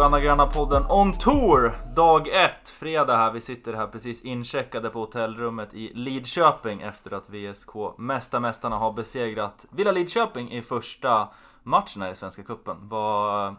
Sköna Gröna podden on tour! Dag 1, fredag här. Vi sitter här precis incheckade på hotellrummet i Lidköping efter att VSK Mästarmästarna har besegrat Villa Lidköping i första matchen här i Svenska Cupen. Vad,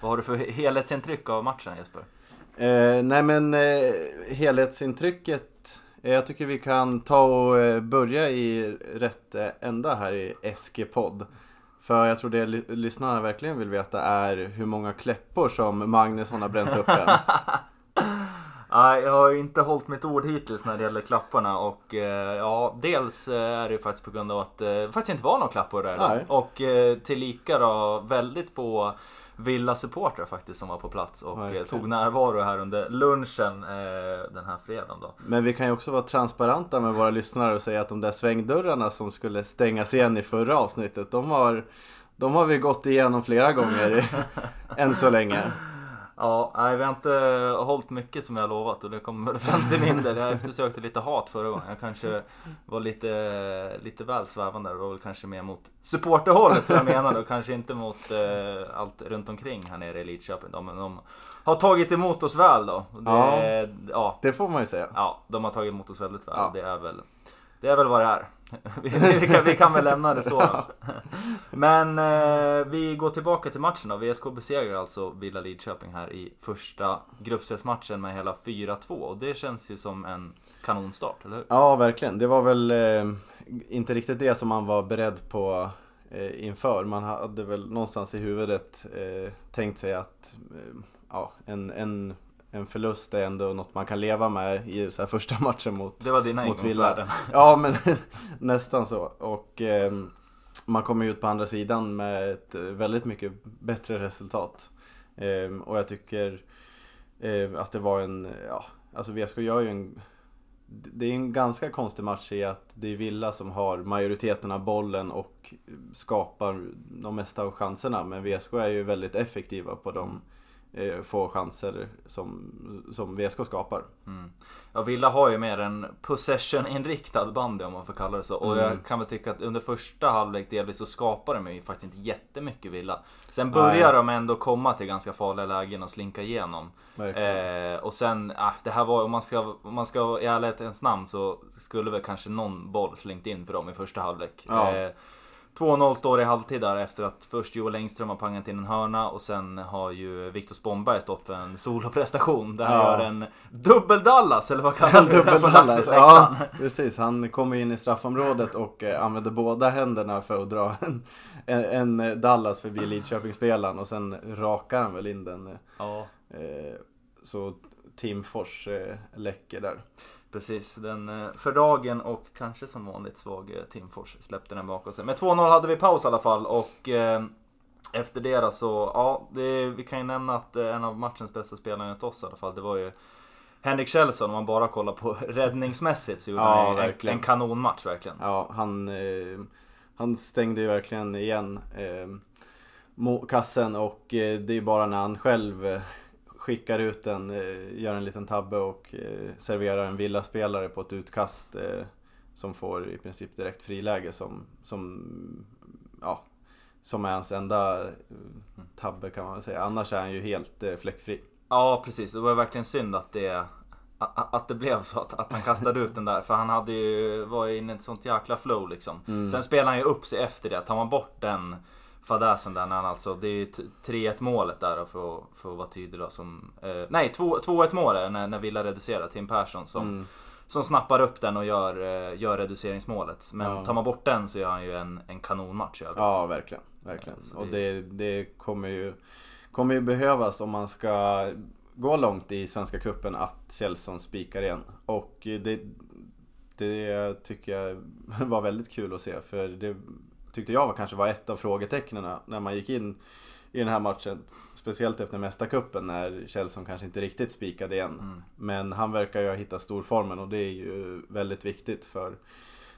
vad har du för helhetsintryck av matchen Jesper? Eh, nej men eh, helhetsintrycket, eh, jag tycker vi kan ta och eh, börja i rätt eh, ända här i SG-podd. För jag tror det lyssnarna verkligen vill veta är hur många kläppor som Magnusson har bränt upp än. Nej, jag har ju inte hållit mitt ord hittills när det gäller klapparna och eh, ja, dels eh, är det ju faktiskt på grund av att det faktiskt inte var några klappor där. Nej. Och eh, tillika då väldigt få Villa-supportrar faktiskt som var på plats och eh, Verkligen. tog närvaro här under lunchen eh, den här fredagen då. Men vi kan ju också vara transparenta med våra lyssnare och säga att de där svängdörrarna som skulle stängas igen i förra avsnittet, de har, de har vi gått igenom flera gånger än så länge. Ja, nej, vi har inte hållit mycket som jag lovat och det kommer väl främst till mindre. Jag eftersökte lite hat förra gången. Jag kanske var lite, lite väl svävande. Det var väl kanske mer mot supporterhållet som jag menade och kanske inte mot eh, allt runt omkring här nere i Lidköping. Men de har tagit emot oss väl då. Det, ja. Ja, Det får man ju säga. ja, de har tagit emot oss väldigt väl. Ja. Det, är väl, det är väl vad det är vi, vi, kan, vi kan väl lämna det så. Då. Men eh, vi går tillbaka till matchen då. VSK besegrar alltså Villa Lidköping här i första gruppspelsmatchen med hela 4-2. Och det känns ju som en kanonstart, eller hur? Ja, verkligen. Det var väl eh, inte riktigt det som man var beredd på eh, inför. Man hade väl någonstans i huvudet eh, tänkt sig att eh, ja, en, en, en förlust är ändå något man kan leva med i så här första matchen mot Det var dina Mot ingångsvärden. Ja, men nästan så. Och eh, man kommer ut på andra sidan med ett väldigt mycket bättre resultat. Eh, och jag tycker eh, att det var en, ja, alltså VSK gör ju en det är en ganska konstig match i att det är Villa som har majoriteten av bollen och skapar de mesta av chanserna. Men VSK är ju väldigt effektiva på de få chanser som, som VSK skapar. Mm. Ja, Villa har ju mer en possession-inriktad bandy om man får kalla det så. Och Mm. jag kan väl tycka att under första halvlek delvis så skapar de ju faktiskt inte jättemycket Villa. Sen börjar de ändå komma till ganska farliga lägen och slinka igenom. Eh, och sen, ah, det här var, om man ska, om man ska i ärlighetens namn så skulle väl kanske någon boll slängt in för dem i första halvlek. Ja. Eh, 2-0 står det i halvtid där efter att först Joel Engström har pangat in en hörna och sen har ju Viktor Spångberg stått för en soloprestation där han Ja. gör en dubbel-Dallas eller vad kallar vi det läktaren? Ja, precis. Han kommer in i straffområdet och eh, använder båda händerna för att dra en, en, en Dallas förbi Lidköpingsspelaren och sen rakar han väl in den. ja, Eh, så Tim Fors eh, läcker där. precis. Den eh, för dagen och kanske som vanligt svag eh, Tim Fors släppte den bakom sig. Men 2-0 hade vi paus i alla fall och eh, efter det då så, ja, det, vi kan ju nämna att en av matchens bästa spelare enligt oss i alla fall, det var ju Henrik Kjellson, om man bara kollar på räddningsmässigt så gjorde Ja, han en, en kanonmatch verkligen. Ja, han, eh, han stängde ju verkligen igen eh, kassen och det är bara när han själv skickar ut den, eh, gör en liten tabbe och eh, serverar en villaspelare på ett utkast eh, som får i princip direkt friläge som, som, ja, som är hans enda tabbe kan man väl säga. Annars är han ju helt fläckfri. Ja precis, det var verkligen synd att det, att det blev så att, att han kastade ut den där. För han hade ju, var inne i ett sånt jäkla flow liksom. Mm. Sen spelade han ju upp sig efter det. Tar man bort den fadäsen där när han alltså, det är ju t- 3-1 målet där då, för, att- för att vara tydlig då. Som, eh, nej, 2 2-1 målet när, när Villa reducerar. Tim Persson som, Mm. som snappar upp den och gör, eh, gör reduceringsmålet. Men Ja. tar man bort den så gör han ju en, en kanonmatch i övrigt. Ja, verkligen. verkligen. Så Och det- det, det kommer, ju, kommer ju behövas om man ska gå långt i Svenska Cupen att Kjellson spikar igen. Och det, det tycker jag var väldigt kul att se. För det tyckte jag var, kanske var ett av frågetecknen när man gick in i den här matchen. Speciellt efter Mästarcupen när Kjellson kanske inte riktigt spikade igen. Mm. Men han verkar ju ha hittat storformen och det är ju väldigt viktigt för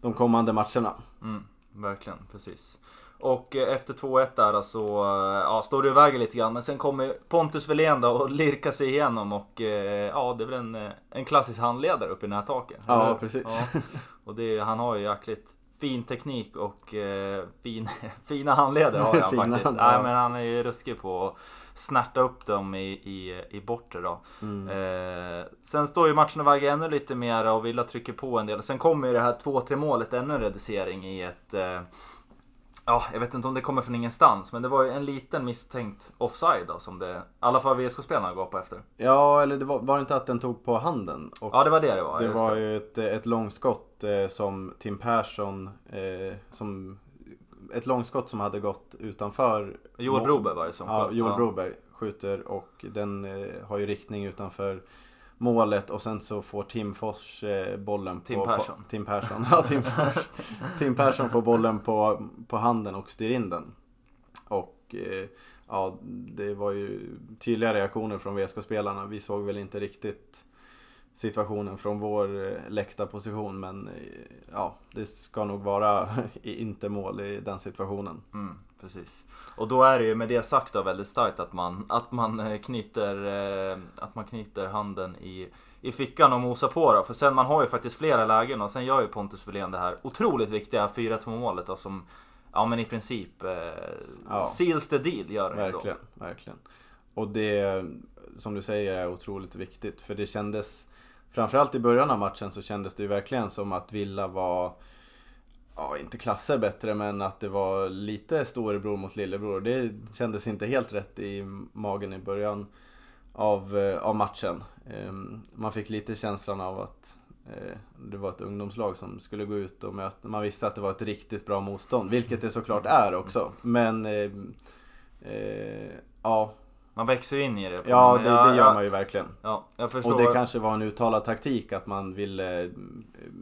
de kommande matcherna. Mm, verkligen, precis. Och eh, efter 2-1 där så eh, ja, står det och väger lite grann. Men sen kommer Pontus Welén då och lirkar sig igenom och eh, ja, det är väl en, en klassisk handledare uppe i nättaket. Ja, precis. Ja. Och det, han har ju jäkligt fin teknik och eh, fin, fina handleder har han faktiskt. hand- Nej, men han är ju ruskig på att snärta upp dem i, i, i bortre då. Mm. Eh, sen står ju matchen och väger ännu lite mer och Villa trycker på en del. Sen kommer ju det här 2-3 målet, ännu en reducering i ett eh, Ja, jag vet inte om det kommer från ingenstans, men det var ju en liten misstänkt offside då som det, i alla fall VSK-spelarna går på efter. Ja, eller det var, var det inte att den tog på handen? Och Ja, det var det det var. det var ju ett, ett långskott eh, som Tim Persson, eh, som, ett långskott som hade gått utanför Joel Broberg var det som Ja, sköt, Joel va? Broberg skjuter och den eh, har ju riktning utanför målet och sen så får Tim Fors eh, bollen Tim på... Persson. På, Tim Persson. Ja, Tim, Fors. Tim Persson får bollen på, på handen och styr in den. Och eh, ja, det var ju tydliga reaktioner från VSK-spelarna. Vi såg väl inte riktigt situationen från vår eh, läktarposition men ja, det ska nog vara inte mål i den situationen. Mm, precis. Och då är det ju med det sagt då väldigt starkt att man, att man eh, knyter, eh, att man knyter handen i, i fickan och mosar på då. För sen man har ju faktiskt flera lägen och sen gör ju Pontus Wilén det här otroligt viktiga 4-2 målet då som Ja men i princip eh, Ja. seals the deal gör det Verkligen, verkligen. Och det, som du säger, är otroligt viktigt. För det kändes, framförallt i början av matchen så kändes det ju verkligen som att Villa var, ja inte klasser bättre, men att det var lite storebror mot lillebror. Det kändes inte helt rätt i magen i början av, eh, av matchen. Ehm, man fick lite känslan av att eh, det var ett ungdomslag som skulle gå ut och möta. Man visste att det var ett riktigt bra motstånd, vilket det såklart är också. Men eh, eh, ja, man växer ju in i det. ja det, det gör man ju verkligen. Ja, jag förstår. Och det kanske var en uttalad taktik att man ville eh,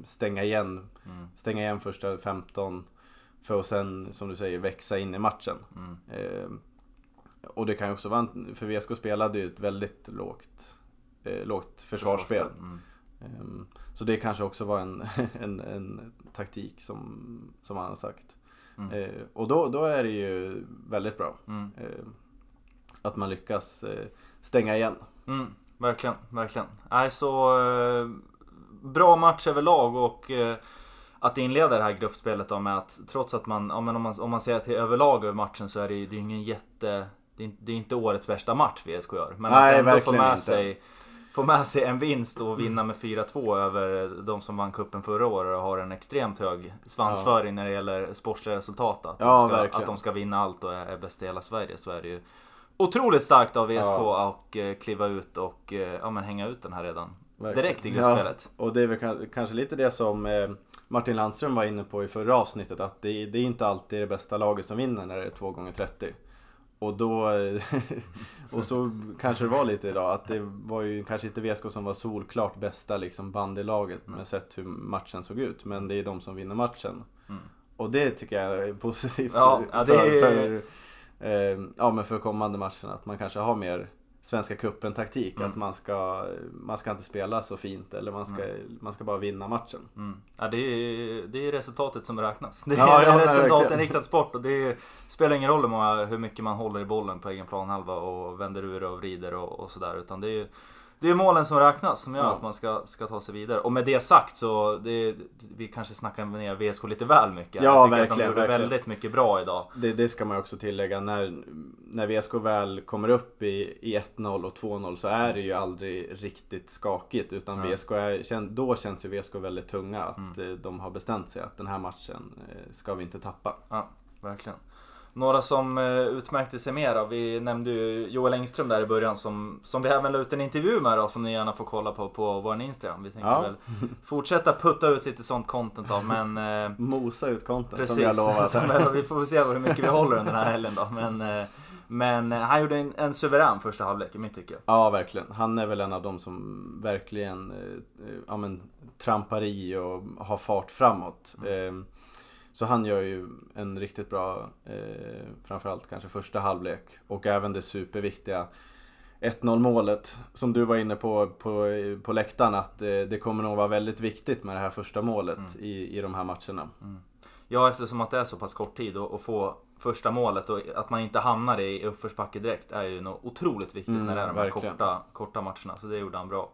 stänga igen, Mm, stänga igen första 15 för att sen, som du säger, växa in i matchen. mm, Eh, och det kan ju också vara, en, för VSK spelade ju ett väldigt lågt, eh, lågt försvarsspel. Mm. Ehm, Så det kanske också var en, en, en taktik som, som han har sagt. Mm. Eh, Och då, då är det ju väldigt bra Mm. eh, att man lyckas eh, stänga igen. Mm, verkligen, verkligen. Nej, så eh, bra match överlag och eh, att inleda det här gruppspelet då med att trots att man, ja, men om man, om man ser till överlag över matchen så är det ju det är ingen jätte, det är, inte- det är inte årets värsta match VSK gör. Men Nej, att ändå få med, inte. sig, få med sig en vinst och vinna med 4-2 över de som vann kuppen förra året och har en extremt hög svansföring när det gäller sportsliga resultat. Att, Ja, de ska, att de ska vinna allt och är, är bäst i hela Sverige så är det ju Otroligt starkt av VSK Ja. och eh, kliva ut och eh, ja, men hänga ut den här redan Verkligen. direkt i gruppspelet. Ja, och det är väl ka- kanske lite det som eh, Martin Landström var inne på i förra avsnittet. Att det, det är inte alltid det bästa laget som vinner när det är 2 gånger 30 Och då, och så kanske det var lite idag, att det var ju kanske inte VSK som var solklart bästa liksom bandylaget Mm. med sett hur matchen såg ut. Men det är de som vinner matchen. Mm. Och det tycker jag är positivt Ja, ja, det för, är- för, ja, men för kommande matcherna. Att man kanske har mer Svenska cupen taktik. Mm. Att man ska, man ska inte spela så fint eller man ska, man ska bara vinna matchen. Mm. Ja, det, är, det är resultatet som räknas. Det är Ja, ja, resultatinriktad sport och det är, spelar ingen roll hur, många, hur mycket man håller i bollen på egen planhalva och vänder ur och vrider och, och sådär. Utan det är, det är målen som räknas som gör Ja. att man ska, ska ta sig vidare. Och med det sagt så, det, vi kanske snackar ner VSK lite väl mycket. Ja, Jag tycker att de verkligen, gjorde verkligen. väldigt mycket bra idag. Det, det ska man också tillägga. När, när VSK väl kommer upp i, i 1-0 och 2-0 så är det ju aldrig riktigt skakigt. Utan Nej. VSK är, då känns ju VSK väldigt tunga. Att Mm. eh, de har bestämt sig att den här matchen eh, ska vi inte tappa. Verkligen. Några som eh, utmärkte sig mer då. Vi nämnde ju Joel Engström där i början som, som vi även la ut en intervju med då som ni gärna får kolla på på vår Instagram. Vi tänker Ja. väl fortsätta putta ut lite sånt content då men eh, Mosa ut content precis. som jag lovat. Som, vi får se hur mycket vi håller under den här helgen då. Men, eh, men eh, han gjorde en, en suverän första halvlek i mitt tycke. Ja, verkligen. Han är väl en av de som verkligen eh, ja, men, trampar i och har fart framåt. Eh, så han gör ju en riktigt bra, eh, framförallt kanske första halvlek. Och även det superviktiga 1-0 målet som du var inne på på, på läktaren att eh, det kommer nog vara väldigt viktigt med det här första målet Mm. i, i de här matcherna. Ja eftersom att det är så pass kort tid och, och få första målet och att man inte hamnar i uppförsbacke direkt är ju något otroligt viktigt Mm, när det är de här verkligen. korta, korta matcherna. Så det gjorde han bra.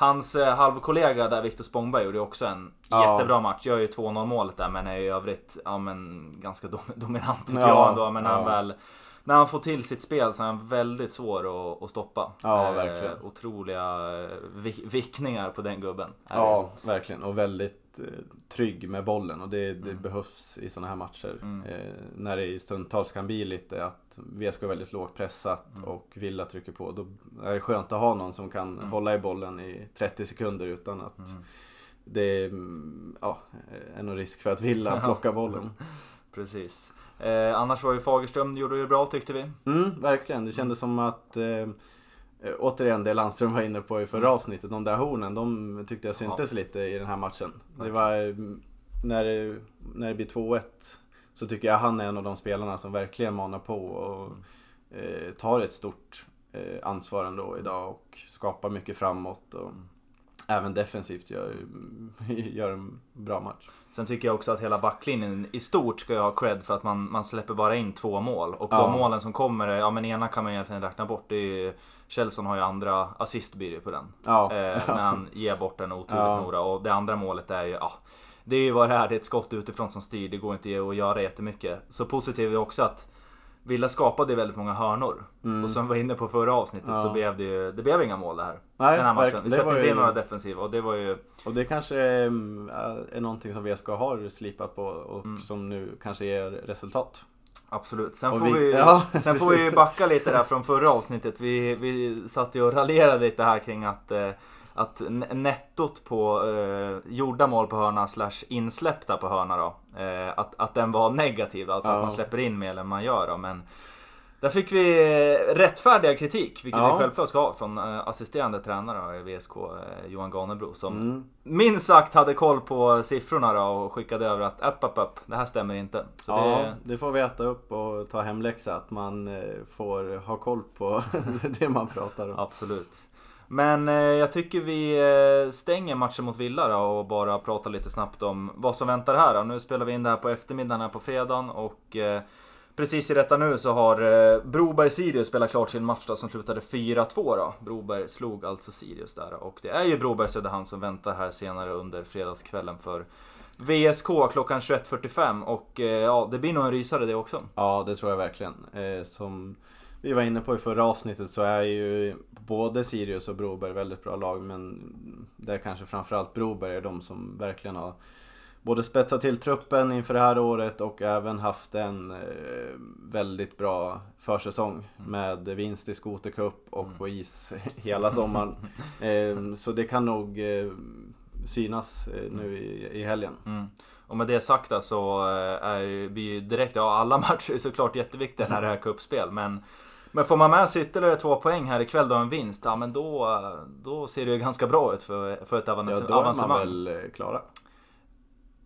Hans eh, halvkollega där, Viktor Spångberg, gjorde också en Ja. jättebra match. Gör ju 2-0 målet där men är i övrigt ja, men, ganska dom, dominant tycker Ja, jag ändå. Men när, han väl, när han får till sitt spel så är han väldigt svår att, att stoppa. Ja, Eh, verkligen. otroliga eh, vi- vickningar på den gubben. Ja, verkligen. Och väldigt trygg med bollen och det, det Mm. behövs i sådana här matcher. Mm. Eh, när det i stundtals kan bli lite att VSK är väldigt lågt pressat Mm. och Villa trycker på. Då är det skönt att ha någon som kan Mm. hålla i bollen i 30 sekunder utan att Mm. det är, mm, ja, är någon risk för att Villa plockar bollen. Precis. Eh, annars var ju Fagerström, gjorde ju bra tyckte vi. Mm, verkligen. Det kändes som att eh, eh, Återigen det Landström var inne på i förra Mm. avsnittet, de där hornen, de tyckte jag syntes lite i den här matchen. Det var, eh, när det, när det blir 2-1 så tycker jag han är en av de spelarna som verkligen manar på och eh, tar ett stort eh, ansvar ändå idag och skapar mycket framåt. Och. Även defensivt gör, gör en bra match. Sen tycker jag också att hela backlinjen i stort ska ju ha cred för att man, man släpper bara in två mål. Och Ja. de målen som kommer, ja men ena kan man egentligen räkna bort. Det är Kjellson har ju andra assist blir det på den. Ja, Eh, när han ger bort den otroligt Ja. Nora. Och det andra målet är ju, ja. Det är ju vad det är, det är ett skott utifrån som styr. Det går inte att göra jättemycket. Så positivt är också att Villa skapade väldigt många hörnor. Mm. Och som vi var inne på förra avsnittet Ja. så blev det ju, det blev inga mål det här. Nej, den här matchen. Vi Det släppte inte in några defensiva och det var ju Och det kanske mm, är någonting som VSK har slipat på och Mm. som nu kanske ger resultat. Absolut. Sen Och får vi- vi, ja, sen får vi backa lite där från förra avsnittet. Vi, vi satt ju och raljerade lite här kring att, eh, att nettot på eh, gjorda mål på hörna slash insläppta på hörna då. Eh, att, att den var negativ, alltså Ja. att man släpper in mer än man gör då. Men där fick vi eh, rättfärdiga kritik, vilket Ja. vi självklart ska ha från eh, assisterande tränare i VSK, eh, Johan Ganebro. Som Mm. minst sagt hade koll på siffrorna då och skickade över att upp, upp, upp, det här stämmer inte. Så Ja, det, det får vi äta upp och ta hemläxa. Att man får ha koll på det man pratar om. Absolut. Men eh, jag tycker vi eh, stänger matchen mot Villa då och bara pratar lite snabbt om vad som väntar här. Då. Nu spelar vi in det här på eftermiddagen här på fredagen och eh, precis i detta nu så har eh, Broberg-Sirius spelat klart sin match då, som slutade 4-2 då. Broberg slog alltså Sirius där och det är ju Broberg-Söderhamn som väntar här senare under fredagskvällen för VSK klockan 21.45 och eh, ja, det blir nog en rysare det också. Ja, det tror jag verkligen. Eh, som vi var inne på i förra avsnittet så är ju både Sirius och Broberg väldigt bra lag. Men det är kanske framförallt Broberg är de som verkligen har både spetsat till truppen inför det här året och även haft en eh, väldigt bra försäsong med vinst i Skoter Cup och Mm. på is hela sommaren. Eh, så det kan nog eh, synas eh, nu i, helgen. Mm. Och med det sagt så är ju direkt, ja alla matcher är såklart jätteviktiga när det är cupspel. Men, men får man med sig ytterligare två poäng här ikväll då en vinst, ja men då, då ser det ju ganska bra ut för, för ett Ja, avans- då är avancemang. man väl eh, klara.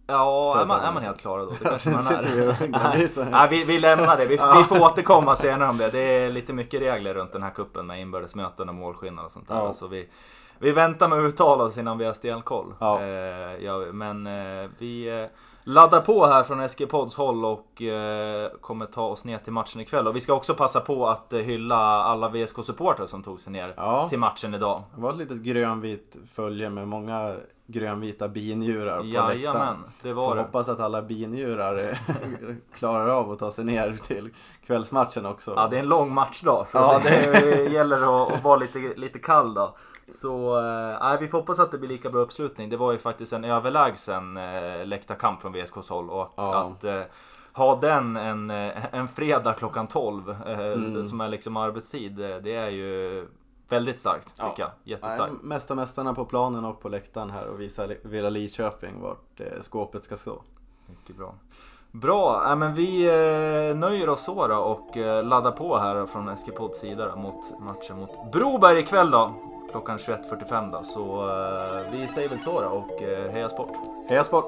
Ja, är man, är man avancemang. helt klara då? Det kanske man är. Nej, vi, vi lämnar det. Vi, Ja. vi får återkomma senare om det. Det är lite mycket regler runt den här kuppen med inbördesmöten och målskillnad och sånt där. Ja. Så vi, vi väntar med att uttala oss innan vi har stenkoll. Ja. Eh, ja, men eh, vi eh, laddar på här från SG Pods håll och eh, kommer ta oss ner till matchen ikväll. Och vi ska också passa på att eh, hylla alla VSK-supportrar som tog sig ner Ja, till matchen idag. det var ett litet grönvit följe med många grönvita binjurar på Jajamän, läktaren. det Får var det. hoppas att alla binjurar eh, klarar av att ta sig ner till kvällsmatchen också. Ja, det är en lång matchdag så Ja, det, gäller att, att vara lite, lite kall då. Så eh, vi får hoppas att det blir lika bra uppslutning. Det var ju faktiskt en överlägsen eh, läktarkamp från VSKs håll och Ja. att eh, ha den en, eh, en fredag klockan 12 eh, Mm. som är liksom arbetstid, eh, det är ju väldigt starkt tycker Ja. jag. Jättestarkt. Nej, Mesta mästarna på planen och på läktaren här och visa Villa Lidköping vart eh, skåpet ska stå. Mycket bra. Bra, äh, men vi eh, nöjer oss så då och eh, laddar på här från SG-podds sida då, mot matchen mot Broberg ikväll då. Klockan 21.45 då. Så eh, vi säger väl så då och eh, heja sport! Heja sport!